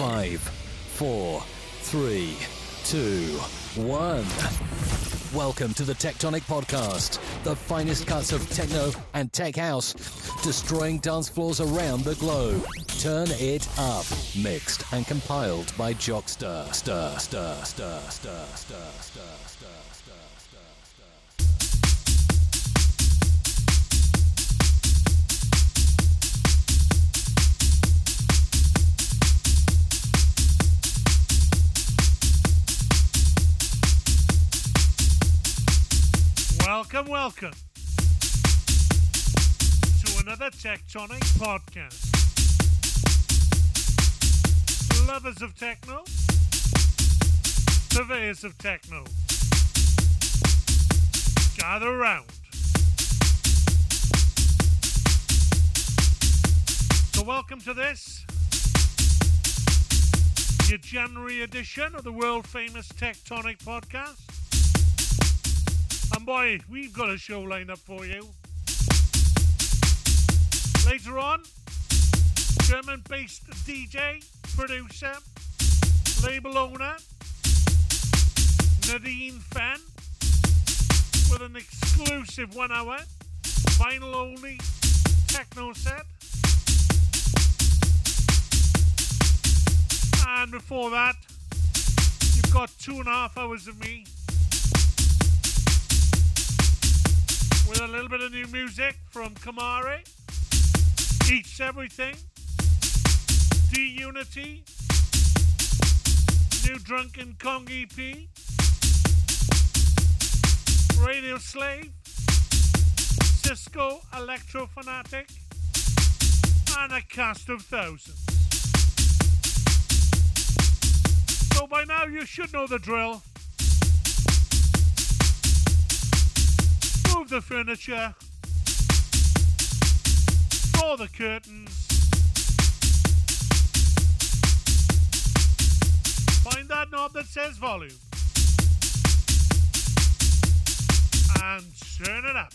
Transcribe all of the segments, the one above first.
Five, four, three, two, one. Welcome to the TechTonic Podcast, the finest cuts of techno and tech house, destroying dance floors around the globe. Turn it up. Mixed and compiled by Jockster. Stir, stir, stir, stir, stir, stir, stir, stir, Welcome, welcome to another TechTonic podcast. Lovers of techno, purveyors of techno, gather round. So, welcome to this, your January edition of the world famous TechTonic podcast. Boy, we've got a show lined up for you. Later on, German based DJ, producer, label owner, Nadine Fehn, with an exclusive one hour, vinyl only techno set. And before that, you've got two and a half hours of me with a little bit of new music from Kamara, Eats Everything, D Unity, new Drunken Kong EP, Radio Slave, Cisco Electro Fanatic, and a cast of thousands. So by now you should know the drill. The furniture. Draw the curtains. Find that knob that says volume. And turn it up.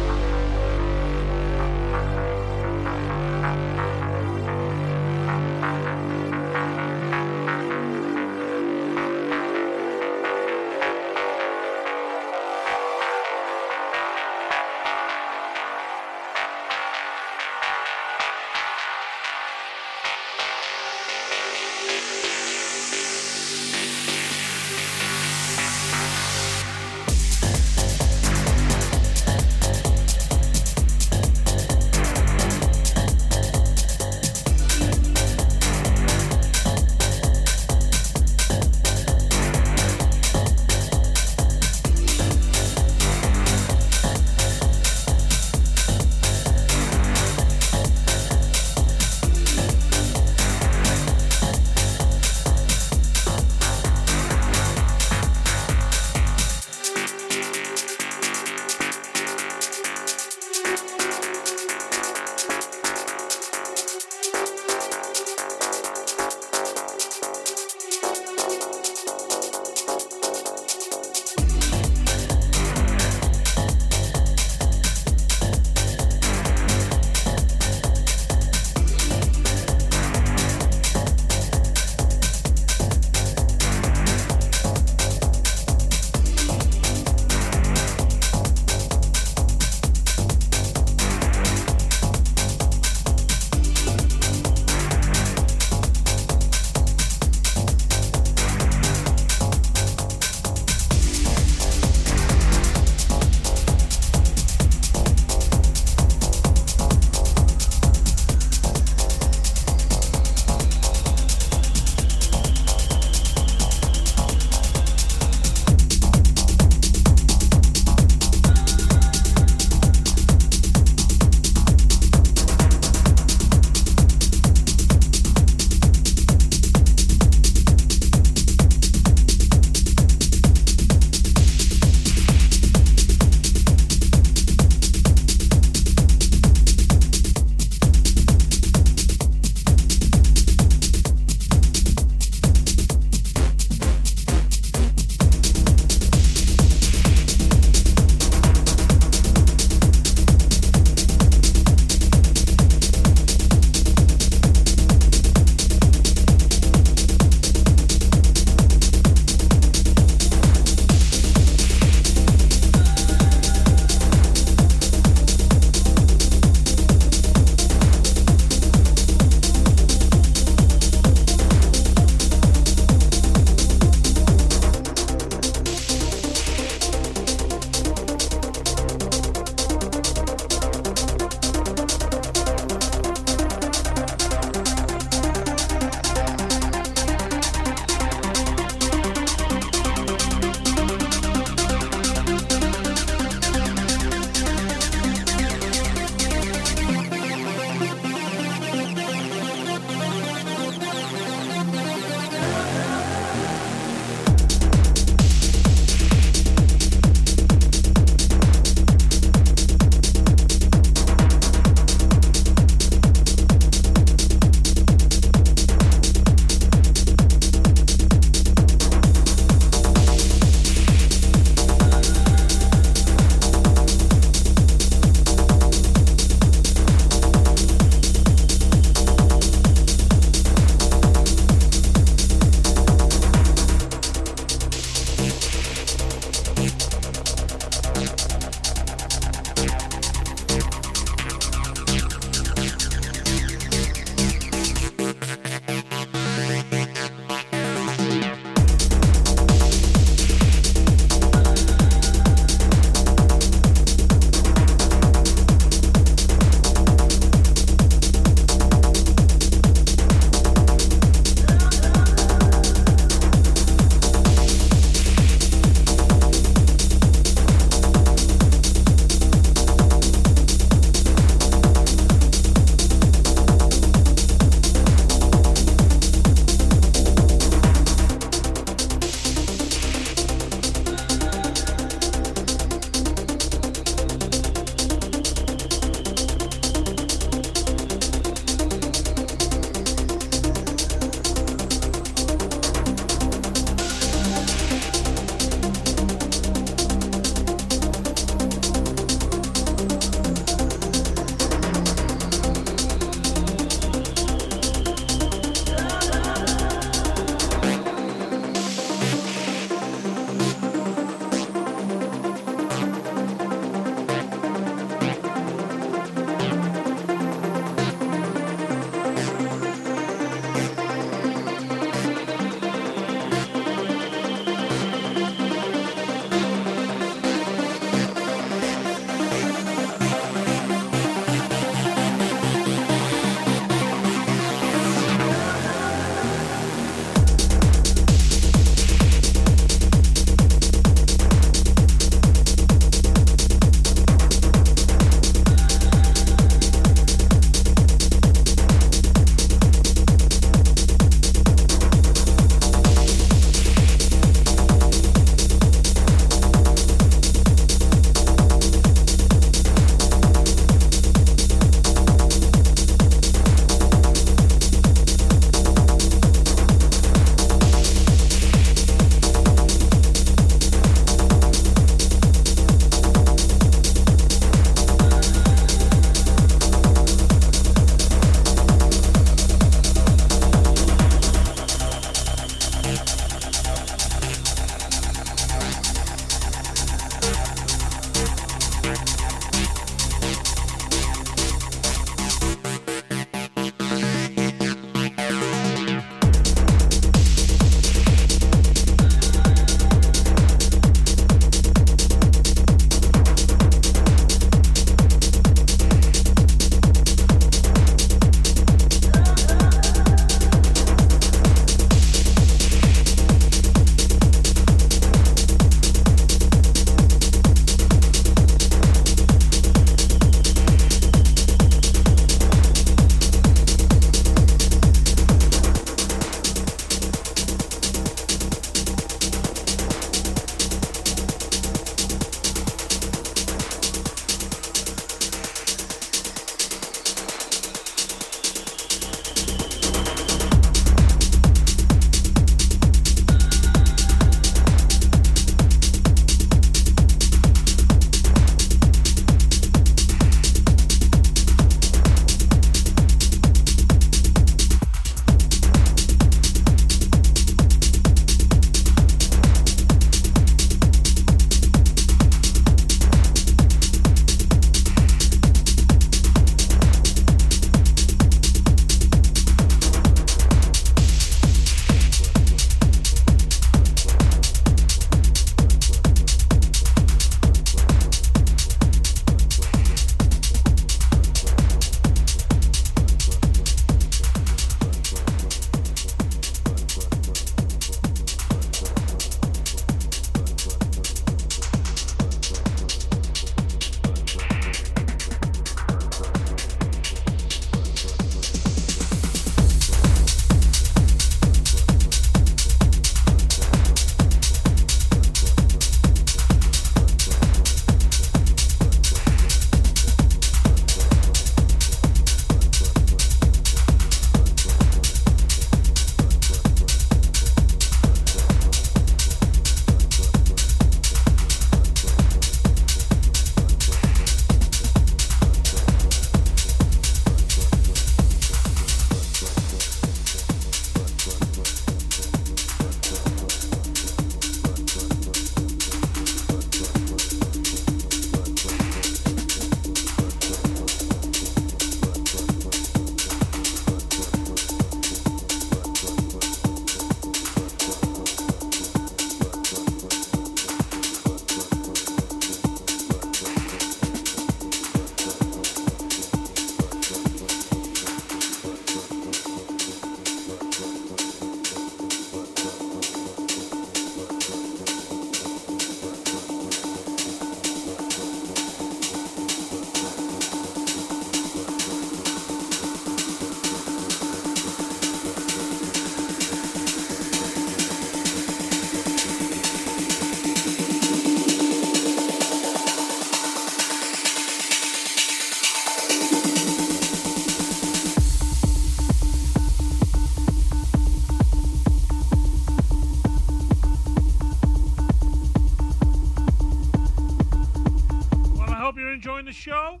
The show.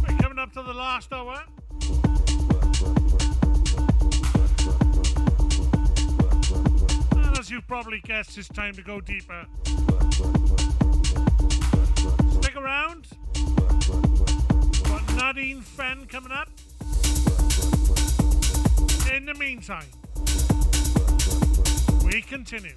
We're coming up to the last hour. And as you've probably guessed, it's time to go deeper. Stick around. Got Nadine Fehn coming up. In the meantime, we continue.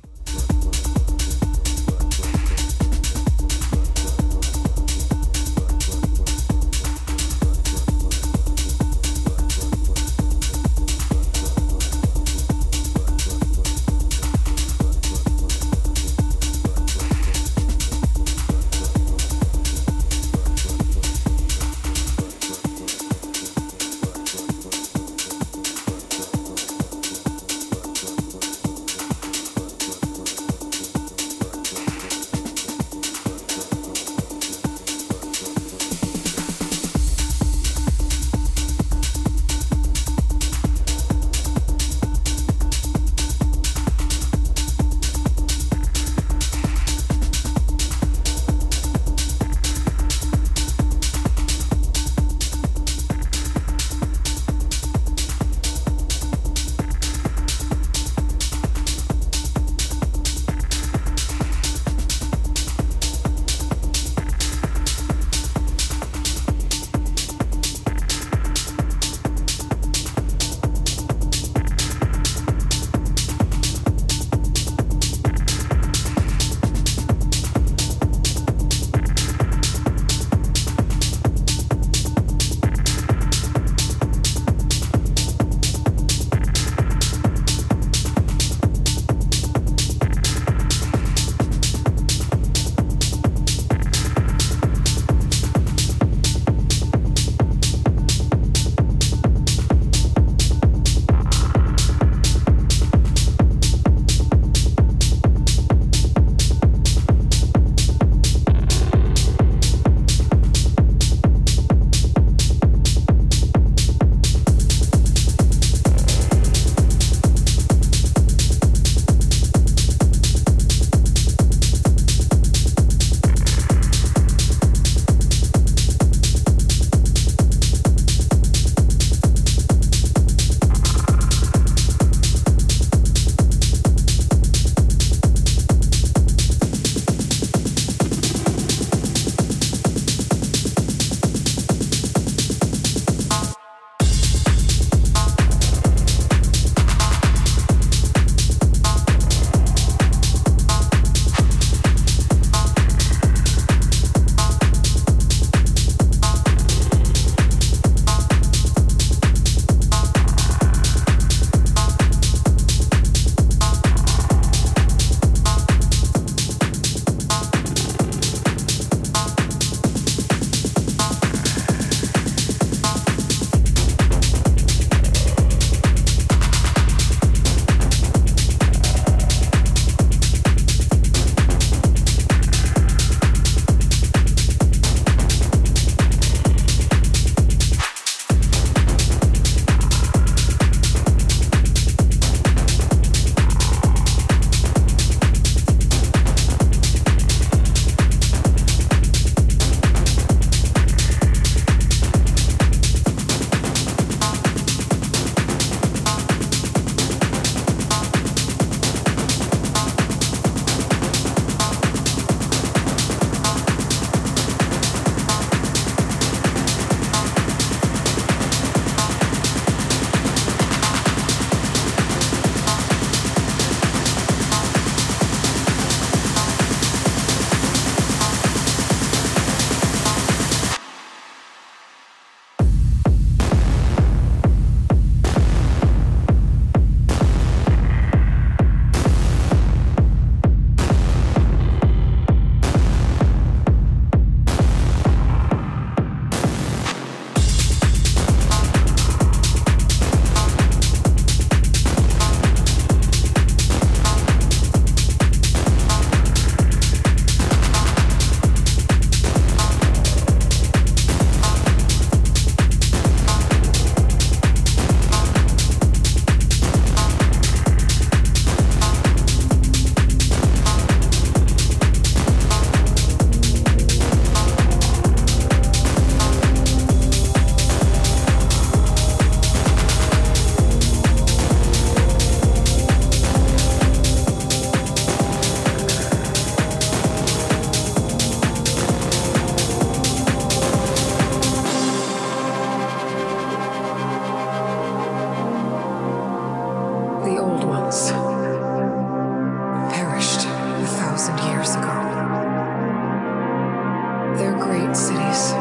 Their great cities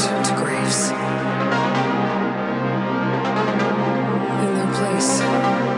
turned to graves. In their place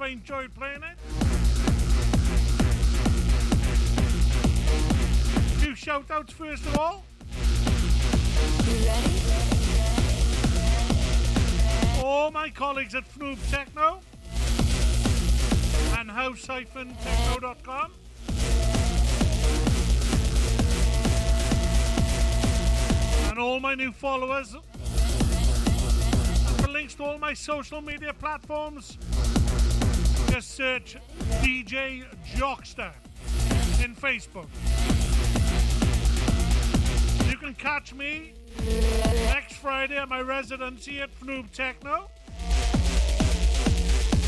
much I've enjoyed playing it. Two shout outs first of all. All my colleagues at Fnoob Techno and house-techno.com. And all my new followers. And for links to all my social media platforms, just search DJ Jockster in Facebook. You can catch me next Friday at my residency at Fnoob Techno.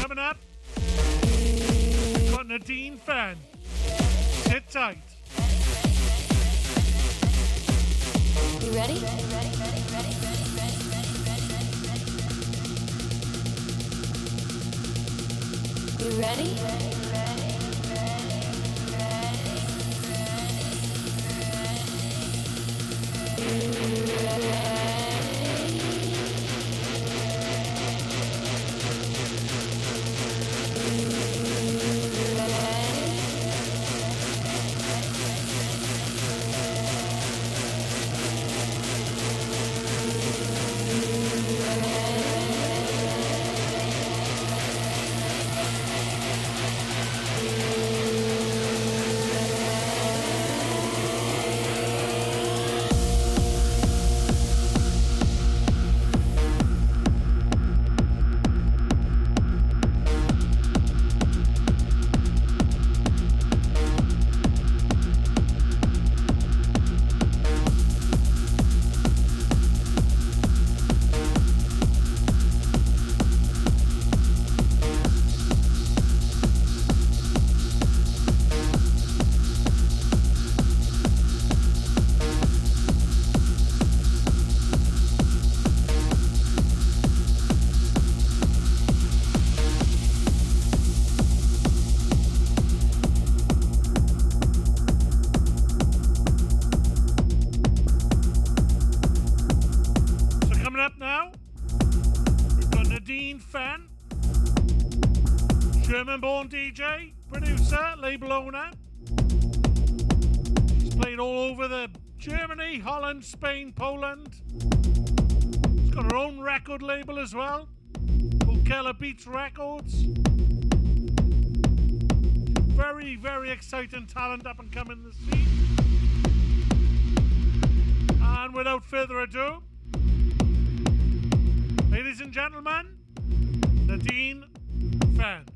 Coming up, got Nadine Fehn. Sit tight. You ready? You ready? So Poland. She's got her own record label as well, called Keller Beats Records. Very, very exciting talent up and coming in the scene. And without further ado, Ladies and gentlemen, Nadine Fehn.